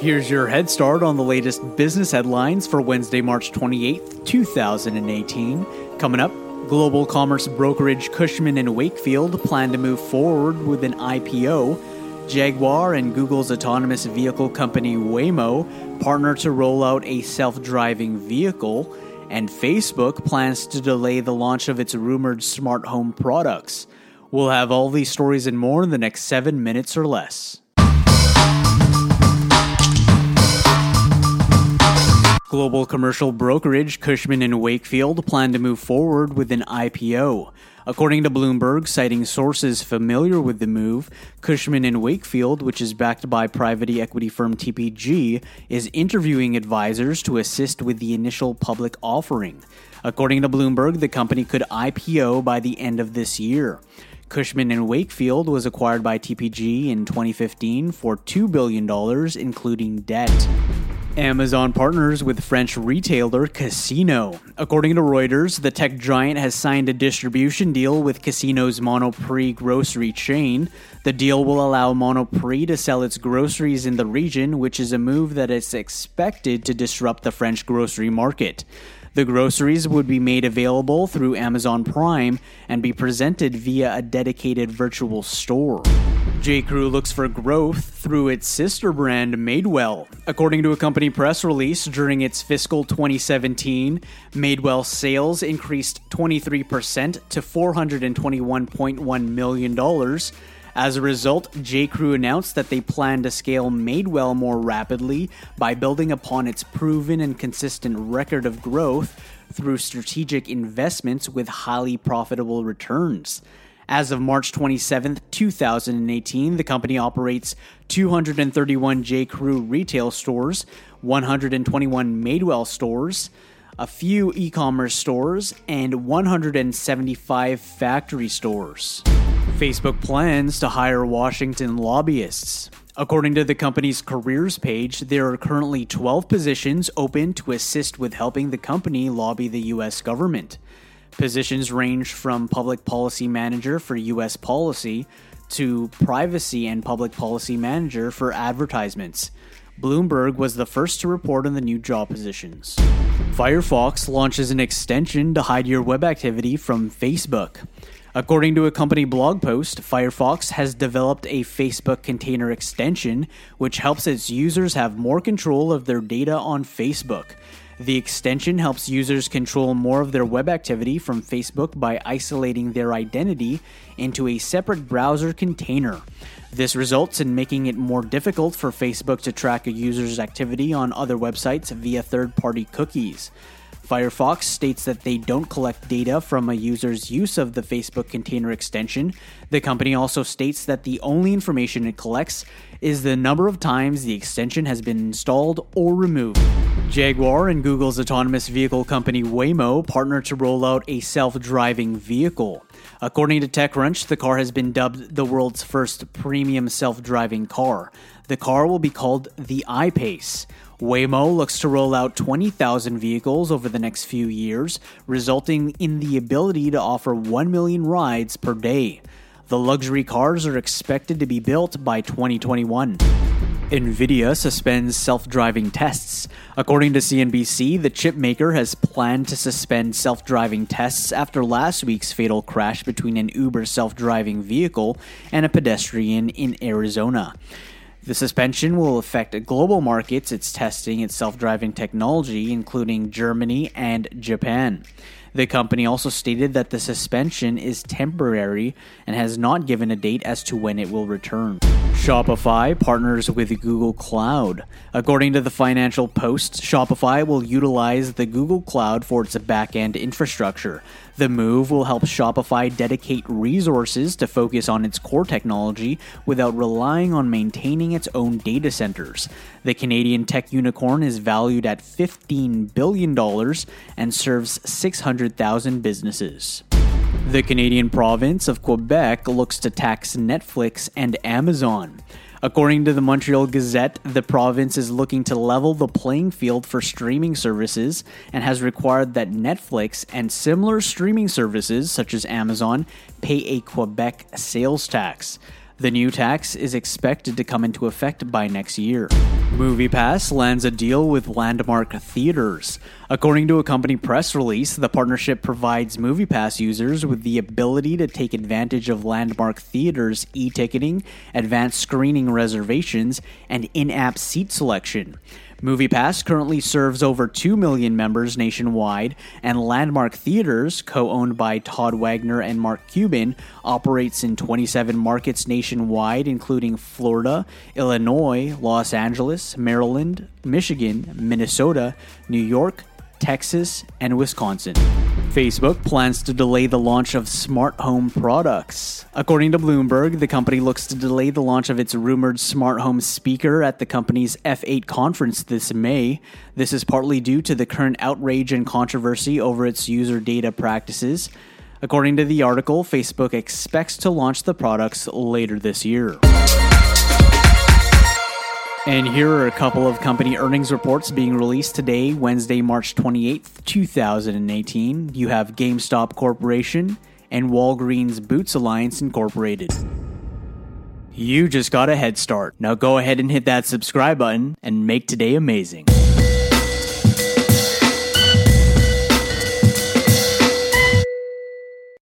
Here's your head start on the latest business headlines for Wednesday, March 28th, 2018. Coming up, global commerce brokerage Cushman and Wakefield plan to move forward with an IPO. Jaguar and Google's autonomous vehicle company Waymo partner to roll out a self-driving vehicle, and Facebook plans to delay the launch of its rumored smart home products. We'll have all these stories and more in the next 7 minutes or less. Global commercial brokerage Cushman and Wakefield plan to move forward with an IPO. According to Bloomberg, citing sources familiar with the move, Cushman and Wakefield, which is backed by private equity firm TPG, is interviewing advisors to assist with the initial public offering. According to Bloomberg, the company could IPO by the end of this year. Cushman and Wakefield was acquired by TPG in 2015 for $2 billion, including debt. Amazon partners with French retailer Casino. According to Reuters, the tech giant has signed a distribution deal with Casino's Monoprix grocery chain. The deal will allow Monoprix to sell its groceries in the region, which is a move that is expected to disrupt the French grocery market. The groceries would be made available through Amazon Prime and be presented via a dedicated virtual store. J. Crew looks for growth through its sister brand Madewell. According to a company press release, during its fiscal 2017, Madewell sales increased 23% to $421.1 million. As a result, J. Crew announced that they plan to scale Madewell more rapidly by building upon its proven and consistent record of growth through strategic investments with highly profitable returns. As of March 27, 2018, the company operates 231 J. Crew retail stores, 121 Madewell stores, a few e commerce stores, and 175 factory stores. Facebook plans to hire Washington lobbyists. According to the company's careers page, there are currently 12 positions open to assist with helping the company lobby the U.S. government. Positions range from public policy manager for U.S. policy to privacy and public policy manager for advertisements. Bloomberg was the first to report on the new job positions. Firefox launches an extension to hide your web activity from Facebook. According to a company blog post, Firefox has developed a Facebook container extension which helps its users have more control of their data on Facebook. The extension helps users control more of their web activity from Facebook by isolating their identity into a separate browser container. This results in making it more difficult for Facebook to track a user's activity on other websites via third party cookies. Firefox states that they don't collect data from a user's use of the Facebook container extension. The company also states that the only information it collects is the number of times the extension has been installed or removed. Jaguar and Google's autonomous vehicle company Waymo partner to roll out a self driving vehicle. According to TechCrunch, the car has been dubbed the world's first premium self driving car. The car will be called the iPace. Waymo looks to roll out 20,000 vehicles over the next few years, resulting in the ability to offer 1 million rides per day. The luxury cars are expected to be built by 2021. NVIDIA suspends self driving tests. According to CNBC, the chip maker has planned to suspend self driving tests after last week's fatal crash between an Uber self driving vehicle and a pedestrian in Arizona. The suspension will affect global markets it's testing its self driving technology, including Germany and Japan. The company also stated that the suspension is temporary and has not given a date as to when it will return. Shopify partners with Google Cloud. According to the Financial Post, Shopify will utilize the Google Cloud for its back-end infrastructure. The move will help Shopify dedicate resources to focus on its core technology without relying on maintaining its own data centers. The Canadian tech unicorn is valued at $15 billion and serves 600,000 businesses. The Canadian province of Quebec looks to tax Netflix and Amazon. According to the Montreal Gazette, the province is looking to level the playing field for streaming services and has required that Netflix and similar streaming services, such as Amazon, pay a Quebec sales tax. The new tax is expected to come into effect by next year. MoviePass lands a deal with Landmark Theaters. According to a company press release, the partnership provides MoviePass users with the ability to take advantage of Landmark Theaters e ticketing, advanced screening reservations, and in app seat selection. MoviePass currently serves over 2 million members nationwide, and Landmark Theaters, co owned by Todd Wagner and Mark Cuban, operates in 27 markets nationwide, including Florida, Illinois, Los Angeles, Maryland, Michigan, Minnesota, New York, Texas, and Wisconsin. Facebook plans to delay the launch of smart home products. According to Bloomberg, the company looks to delay the launch of its rumored smart home speaker at the company's F8 conference this May. This is partly due to the current outrage and controversy over its user data practices. According to the article, Facebook expects to launch the products later this year. And here are a couple of company earnings reports being released today, Wednesday, March 28th, 2018. You have GameStop Corporation and Walgreens Boots Alliance Incorporated. You just got a head start. Now go ahead and hit that subscribe button and make today amazing.